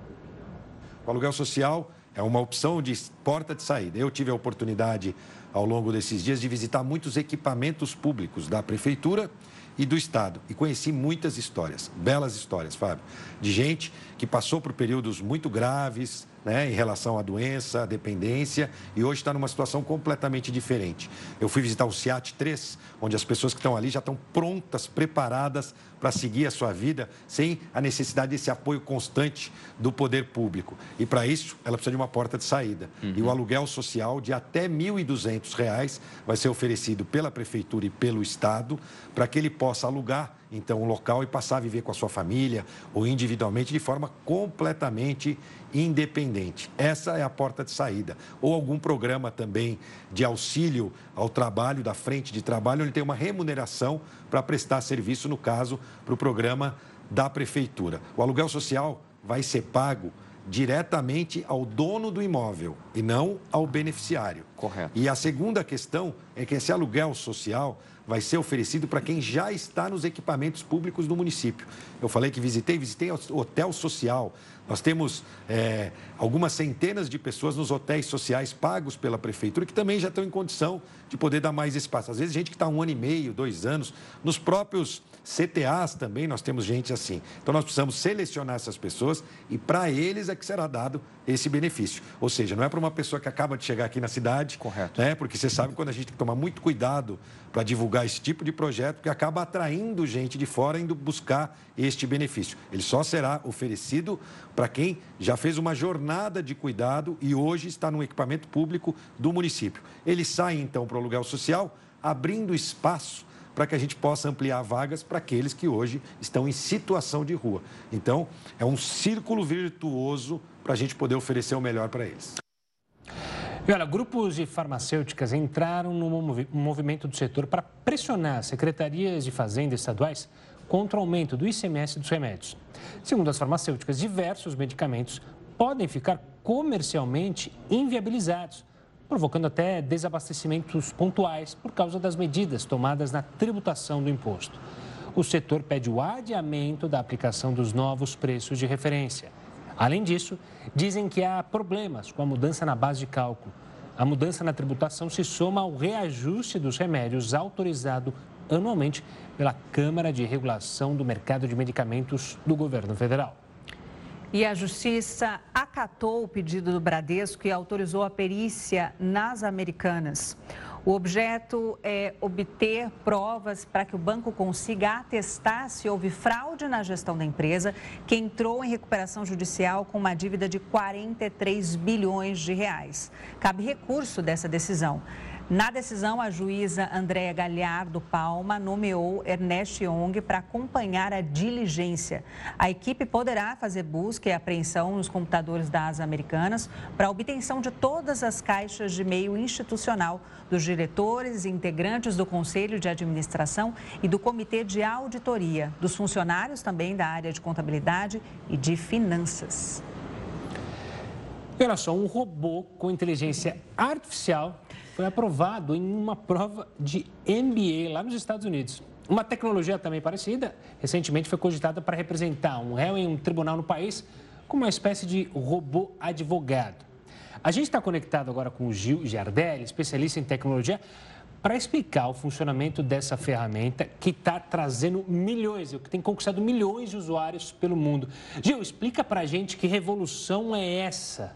Speaker 12: O aluguel social é uma opção de porta de saída. Eu tive a oportunidade, ao longo desses dias, de visitar muitos equipamentos públicos da prefeitura e do Estado. E conheci muitas histórias, belas histórias, Fábio, de gente que passou por períodos muito graves, né, em relação à doença, à dependência, e hoje está numa situação completamente diferente. Eu fui visitar o CIAT 3, onde as pessoas que estão ali já estão prontas, preparadas para seguir a sua vida sem a necessidade desse apoio constante do poder público. E para isso, ela precisa de uma porta de saída. Uhum. E o aluguel social de até R$ 1.200 vai ser oferecido pela prefeitura e pelo Estado para que ele possa alugar então um local e passar a viver com a sua família ou individualmente de forma completamente independente. Essa é a porta de saída. Ou algum programa também de auxílio ao trabalho, da frente de trabalho, onde tem uma remuneração para prestar serviço, no caso, para o programa da prefeitura. O aluguel social vai ser pago diretamente ao dono do imóvel e não ao beneficiário.
Speaker 13: Correto.
Speaker 12: E a segunda questão é que esse aluguel social vai ser oferecido para quem já está nos equipamentos públicos do município. Eu falei que visitei, visitei hotel social. Nós temos é, algumas centenas de pessoas nos hotéis sociais pagos pela prefeitura que também já estão em condição de poder dar mais espaço. Às vezes, gente que está um ano e meio, dois anos, nos próprios CTAs também nós temos gente assim. Então, nós precisamos selecionar essas pessoas e para eles é que será dado esse benefício. Ou seja, não é para uma pessoa que acaba de chegar aqui na cidade,
Speaker 13: Correto.
Speaker 12: Né? porque você sabe quando a gente tem que tomar muito cuidado para divulgar esse tipo de projeto, que acaba atraindo gente de fora indo buscar este benefício. Ele só será oferecido para quem já fez uma jornada de cuidado e hoje está no equipamento público do município. Ele sai então para o aluguel social, abrindo espaço para que a gente possa ampliar vagas para aqueles que hoje estão em situação de rua. Então, é um círculo virtuoso para a gente poder oferecer o melhor para eles.
Speaker 2: E olha, grupos de farmacêuticas entraram no movimento do setor para pressionar secretarias de fazenda estaduais contra o aumento do ICMS dos remédios. Segundo as farmacêuticas, diversos medicamentos podem ficar comercialmente inviabilizados, provocando até desabastecimentos pontuais por causa das medidas tomadas na tributação do imposto. O setor pede o adiamento da aplicação dos novos preços de referência. Além disso, dizem que há problemas com a mudança na base de cálculo. A mudança na tributação se soma ao reajuste dos remédios autorizado anualmente pela Câmara de Regulação do Mercado de Medicamentos do Governo Federal.
Speaker 1: E a Justiça acatou o pedido do Bradesco e autorizou a perícia nas Americanas. O objeto é obter provas para que o banco consiga atestar se houve fraude na gestão da empresa, que entrou em recuperação judicial com uma dívida de 43 bilhões de reais. Cabe recurso dessa decisão. Na decisão, a juíza Andréa Galhardo Palma nomeou Ernest Young para acompanhar a diligência. A equipe poderá fazer busca e apreensão nos computadores das americanas para obtenção de todas as caixas de meio institucional dos diretores e integrantes do Conselho de Administração e do Comitê de Auditoria, dos funcionários também da área de contabilidade e de finanças.
Speaker 2: Olha só, um robô com inteligência artificial foi aprovado em uma prova de MBA lá nos Estados Unidos. Uma tecnologia também parecida, recentemente foi cogitada para representar um réu em um tribunal no país como uma espécie de robô advogado. A gente está conectado agora com o Gil Giardelli, especialista em tecnologia, para explicar o funcionamento dessa ferramenta que está trazendo milhões, que tem conquistado milhões de usuários pelo mundo. Gil, explica para a gente que revolução é essa?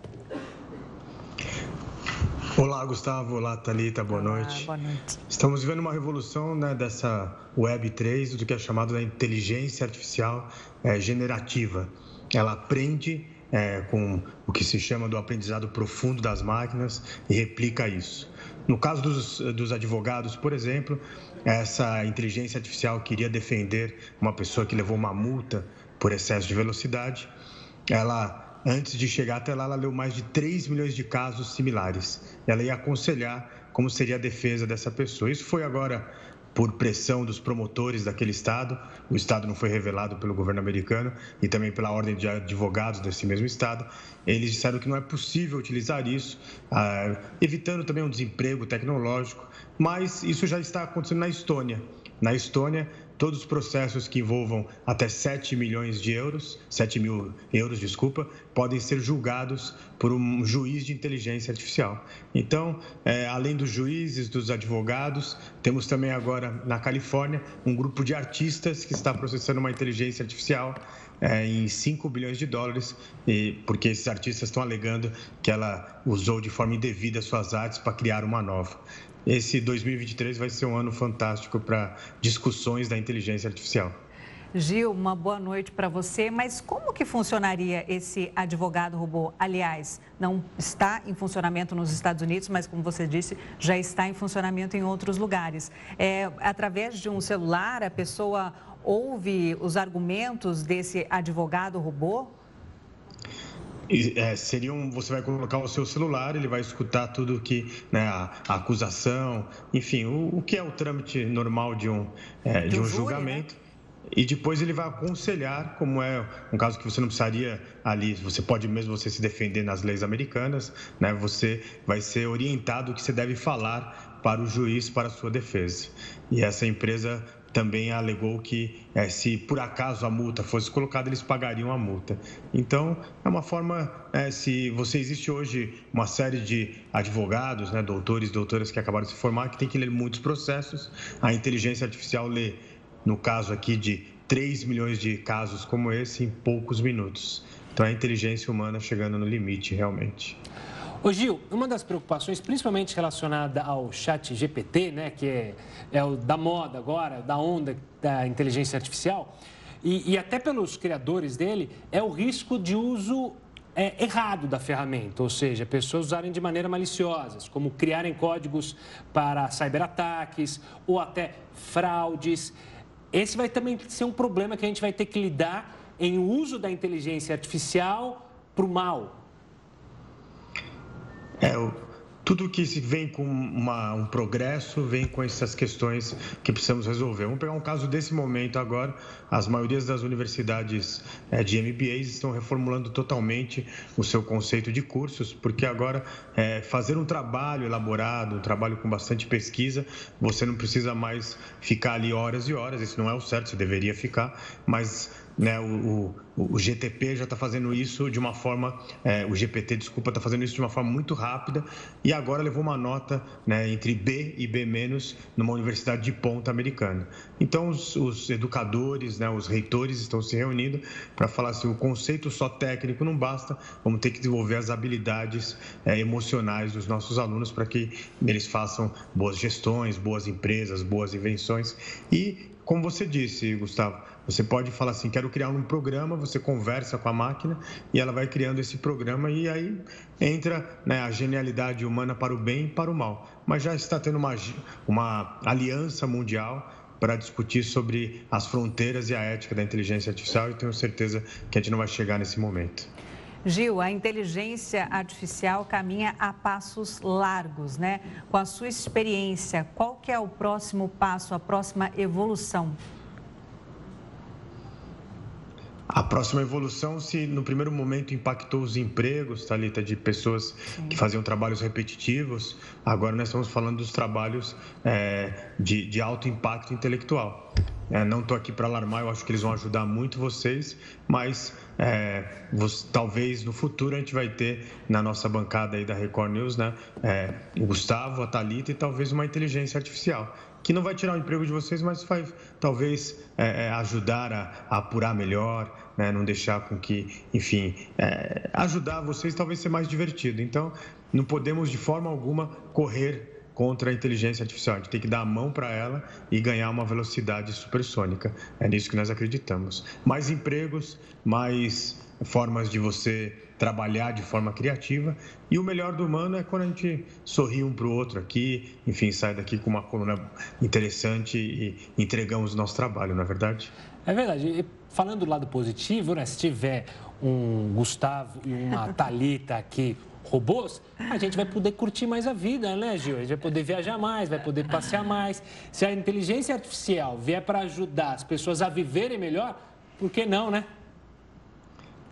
Speaker 14: Olá, Gustavo. Olá, Thalita. Boa Olá, noite.
Speaker 1: Boa noite.
Speaker 14: Estamos vivendo uma revolução né, dessa Web 3, do que é chamado de inteligência artificial é, generativa. Ela aprende é, com o que se chama do aprendizado profundo das máquinas e replica isso. No caso dos, dos advogados, por exemplo, essa inteligência artificial queria defender uma pessoa que levou uma multa por excesso de velocidade. Ela Antes de chegar até lá, ela leu mais de 3 milhões de casos similares. Ela ia aconselhar como seria a defesa dessa pessoa. Isso foi agora por pressão dos promotores daquele estado. O estado não foi revelado pelo governo americano e também pela ordem de advogados desse mesmo estado. Eles disseram que não é possível utilizar isso, ah, evitando também um desemprego tecnológico, mas isso já está acontecendo na Estônia. Na Estônia, todos os processos que envolvam até 7 milhões de euros, 7 mil euros, desculpa, podem ser julgados por um juiz de inteligência artificial. Então, é, além dos juízes, dos advogados, temos também agora na Califórnia um grupo de artistas que está processando uma inteligência artificial é, em 5 bilhões de dólares, e, porque esses artistas estão alegando que ela usou de forma indevida suas artes para criar uma nova esse 2023 vai ser um ano fantástico para discussões da inteligência artificial.
Speaker 1: Gil, uma boa noite para você. Mas como que funcionaria esse advogado robô? Aliás, não está em funcionamento nos Estados Unidos, mas como você disse, já está em funcionamento em outros lugares. É, através de um celular, a pessoa ouve os argumentos desse advogado robô?
Speaker 14: É, seriam, você vai colocar o seu celular, ele vai escutar tudo que, né, a, a acusação, enfim, o, o, que é o trâmite normal de um, é, de um júri, julgamento. Né? E depois ele vai aconselhar, como é um caso que você não precisaria ali, você pode mesmo você se defender nas leis americanas, né? Você vai ser orientado o que você deve falar para o juiz para a sua defesa. E essa empresa também alegou que é, se por acaso a multa fosse colocada, eles pagariam a multa. Então, é uma forma, é, se você existe hoje uma série de advogados, né, doutores, doutoras que acabaram de se formar, que tem que ler muitos processos, a inteligência artificial lê, no caso aqui de 3 milhões de casos como esse, em poucos minutos. Então, é a inteligência humana chegando no limite, realmente.
Speaker 2: Ô Gil, uma das preocupações, principalmente relacionada ao chat GPT, né, que é, é o da moda agora, da onda da inteligência artificial, e, e até pelos criadores dele, é o risco de uso é, errado da ferramenta, ou seja, pessoas usarem de maneira maliciosa, como criarem códigos para cyberataques ou até fraudes. Esse vai também ser um problema que a gente vai ter que lidar em uso da inteligência artificial para o mal,
Speaker 14: é, o, tudo que vem com uma, um progresso vem com essas questões que precisamos resolver. Vamos pegar um caso desse momento agora. As maiorias das universidades é, de MBAs estão reformulando totalmente o seu conceito de cursos, porque agora é, fazer um trabalho elaborado, um trabalho com bastante pesquisa, você não precisa mais ficar ali horas e horas. Isso não é o certo, você deveria ficar, mas né, o, o, o GTP já está fazendo isso de uma forma, é, o GPT, desculpa, está fazendo isso de uma forma muito rápida e agora levou uma nota né, entre B e B- numa universidade de ponta americana. Então, os, os educadores, né, os reitores estão se reunindo para falar assim: o conceito só técnico não basta, vamos ter que desenvolver as habilidades é, emocionais dos nossos alunos para que eles façam boas gestões, boas empresas, boas invenções e, como você disse, Gustavo, você pode falar assim, quero criar um programa, você conversa com a máquina e ela vai criando esse programa e aí entra né, a genialidade humana para o bem e para o mal. Mas já está tendo uma, uma aliança mundial para discutir sobre as fronteiras e a ética da inteligência artificial e tenho certeza que a gente não vai chegar nesse momento.
Speaker 1: Gil, a inteligência artificial caminha a passos largos, né? Com a sua experiência, qual que é o próximo passo, a próxima evolução?
Speaker 14: A próxima evolução, se no primeiro momento impactou os empregos, Thalita, de pessoas Sim. que faziam trabalhos repetitivos, agora nós estamos falando dos trabalhos é, de, de, alto impacto intelectual. É, não estou aqui para alarmar, eu acho que eles vão ajudar muito vocês, mas é, você, talvez no futuro a gente vai ter na nossa bancada aí da Record News, né, é, o Gustavo, a Thalita e talvez uma inteligência artificial que não vai tirar o emprego de vocês, mas vai talvez é, é, ajudar a, a, apurar melhor, né? não deixar com que, enfim, é, ajudar vocês talvez ser mais divertido. Então, não podemos de forma alguma correr contra a inteligência artificial. A gente tem que dar a mão para ela e ganhar uma velocidade supersônica. É nisso que nós acreditamos. Mais empregos, mais formas de você trabalhar de forma criativa. E o melhor do humano é quando a gente sorri um para o outro aqui, enfim, sai daqui com uma coluna interessante e entregamos o nosso trabalho, não é verdade?
Speaker 2: É verdade. E falando do lado positivo, né, se tiver um Gustavo e uma Talita aqui robôs, a gente vai poder curtir mais a vida, né, Gil? A gente vai poder viajar mais, vai poder passear mais. Se a inteligência artificial vier para ajudar as pessoas a viverem melhor, por que não, né?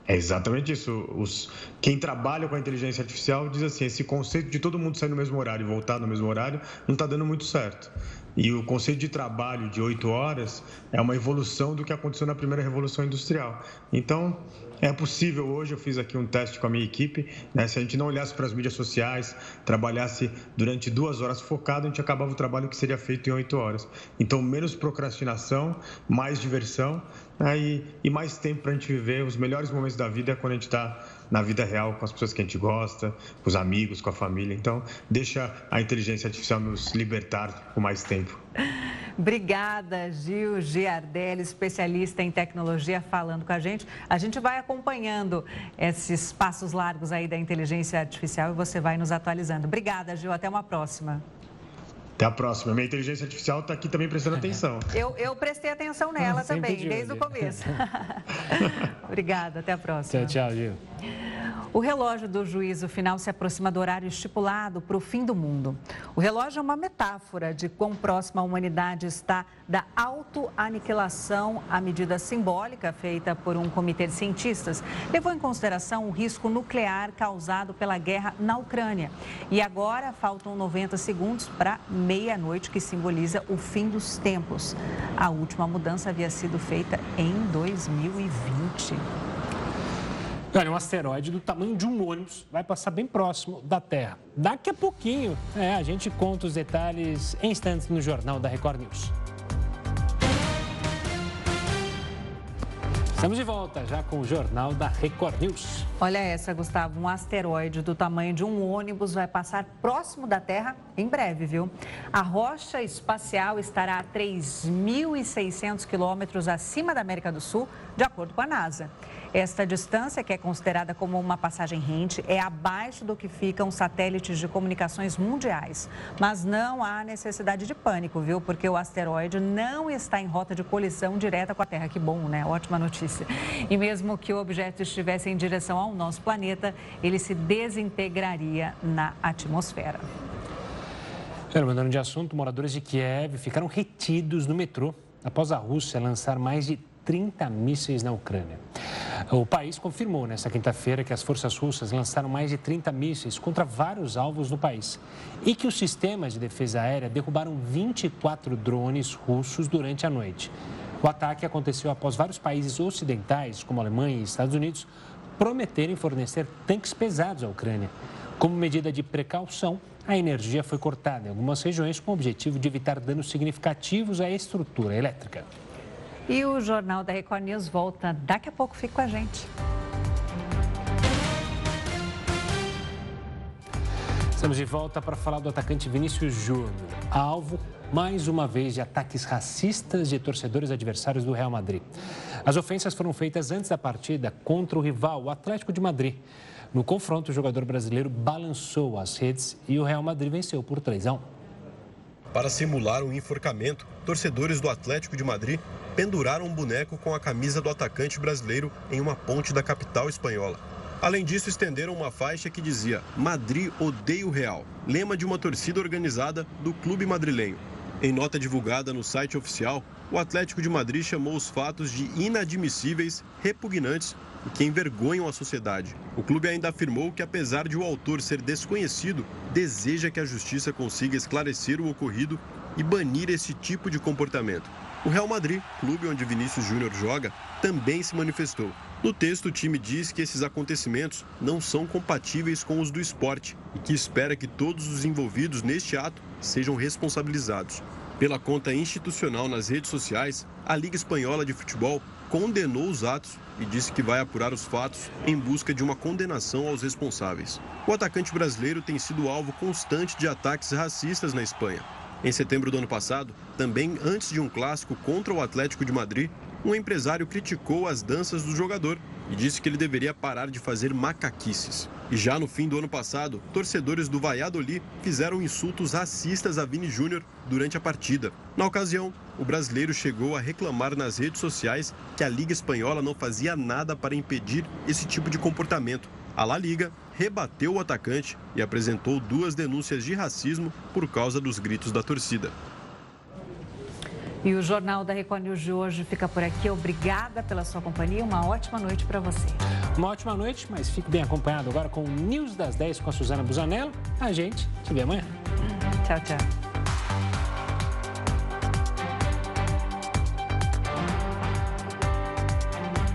Speaker 14: É exatamente isso. Os, quem trabalha com a inteligência artificial diz assim: esse conceito de todo mundo sair no mesmo horário e voltar no mesmo horário não está dando muito certo. E o conceito de trabalho de oito horas é uma evolução do que aconteceu na primeira revolução industrial. Então, é possível hoje, eu fiz aqui um teste com a minha equipe, né? se a gente não olhasse para as mídias sociais, trabalhasse durante duas horas focado, a gente acabava o trabalho que seria feito em oito horas. Então, menos procrastinação, mais diversão né? e, e mais tempo para a gente viver os melhores momentos da vida é quando a gente está na vida real com as pessoas que a gente gosta, com os amigos, com a família. Então, deixa a inteligência artificial nos libertar por mais tempo.
Speaker 1: Obrigada, Gil Giardelli, especialista em tecnologia, falando com a gente. A gente vai acompanhando esses passos largos aí da inteligência artificial e você vai nos atualizando. Obrigada, Gil. Até uma próxima.
Speaker 14: Até a próxima. Minha inteligência artificial está aqui também prestando atenção.
Speaker 1: Eu, eu prestei atenção nela também, de desde o começo. Obrigada, até a próxima.
Speaker 2: Tchau, tchau, Gil.
Speaker 1: O relógio do juízo final se aproxima do horário estipulado para o fim do mundo. O relógio é uma metáfora de quão próxima a humanidade está da autoaniquilação, a medida simbólica feita por um comitê de cientistas levou em consideração o risco nuclear causado pela guerra na Ucrânia. E agora faltam 90 segundos para meia-noite, que simboliza o fim dos tempos. A última mudança havia sido feita em 2020.
Speaker 2: Olha, um asteroide do tamanho de um ônibus vai passar bem próximo da Terra. Daqui a pouquinho, é, a gente conta os detalhes em instantes no Jornal da Record News. Estamos de volta já com o Jornal da Record News.
Speaker 1: Olha essa, Gustavo. Um asteroide do tamanho de um ônibus vai passar próximo da Terra em breve, viu? A rocha espacial estará a 3.600 quilômetros acima da América do Sul, de acordo com a NASA. Esta distância, que é considerada como uma passagem rente, é abaixo do que ficam satélites de comunicações mundiais. Mas não há necessidade de pânico, viu? Porque o asteroide não está em rota de colisão direta com a Terra. Que bom, né? Ótima notícia. E mesmo que o objeto estivesse em direção ao nosso planeta, ele se desintegraria na atmosfera.
Speaker 2: Mudando de assunto, moradores de Kiev ficaram retidos no metrô após a Rússia lançar mais de 30 mísseis na Ucrânia. O país confirmou nesta quinta-feira que as forças russas lançaram mais de 30 mísseis contra vários alvos no país e que os sistemas de defesa aérea derrubaram 24 drones russos durante a noite. O ataque aconteceu após vários países ocidentais, como Alemanha e Estados Unidos, prometerem fornecer tanques pesados à Ucrânia. Como medida de precaução, a energia foi cortada em algumas regiões com o objetivo de evitar danos significativos à estrutura elétrica.
Speaker 1: E o Jornal da Record News volta daqui a pouco. Fique com a gente.
Speaker 2: Estamos de volta para falar do atacante Vinícius Júnior, alvo mais uma vez de ataques racistas de torcedores adversários do Real Madrid. As ofensas foram feitas antes da partida contra o rival, o Atlético de Madrid. No confronto, o jogador brasileiro balançou as redes e o Real Madrid venceu por 3 a 1.
Speaker 4: Para simular um enforcamento, torcedores do Atlético de Madrid penduraram um boneco com a camisa do atacante brasileiro em uma ponte da capital espanhola. Além disso, estenderam uma faixa que dizia Madrid odeia o Real, lema de uma torcida organizada do clube madrilenho. Em nota divulgada no site oficial, o Atlético de Madrid chamou os fatos de inadmissíveis, repugnantes e que envergonham a sociedade. O clube ainda afirmou que, apesar de o autor ser desconhecido, deseja que a justiça consiga esclarecer o ocorrido e banir esse tipo de comportamento. O Real Madrid, clube onde Vinícius Júnior joga, também se manifestou. No texto, o time diz que esses acontecimentos não são compatíveis com os do esporte e que espera que todos os envolvidos neste ato sejam responsabilizados. Pela conta institucional nas redes sociais, a Liga Espanhola de Futebol condenou os atos e disse que vai apurar os fatos em busca de uma condenação aos responsáveis. O atacante brasileiro tem sido alvo constante de ataques racistas na Espanha. Em setembro do ano passado, também antes de um clássico contra o Atlético de Madrid, um empresário criticou as danças do jogador e disse que ele deveria parar de fazer macaquices. E já no fim do ano passado, torcedores do Valladolid fizeram insultos racistas a Vini Júnior durante a partida. Na ocasião, o brasileiro chegou a reclamar nas redes sociais que a Liga Espanhola não fazia nada para impedir esse tipo de comportamento A La Liga rebateu o atacante e apresentou duas denúncias de racismo por causa dos gritos da torcida.
Speaker 1: E o Jornal da Record News de hoje fica por aqui. Obrigada pela sua companhia. Uma ótima noite para você.
Speaker 2: Uma ótima noite, mas fique bem acompanhado agora com o News das 10 com a Suzana Busanello. A gente se vê amanhã.
Speaker 1: Tchau, tchau.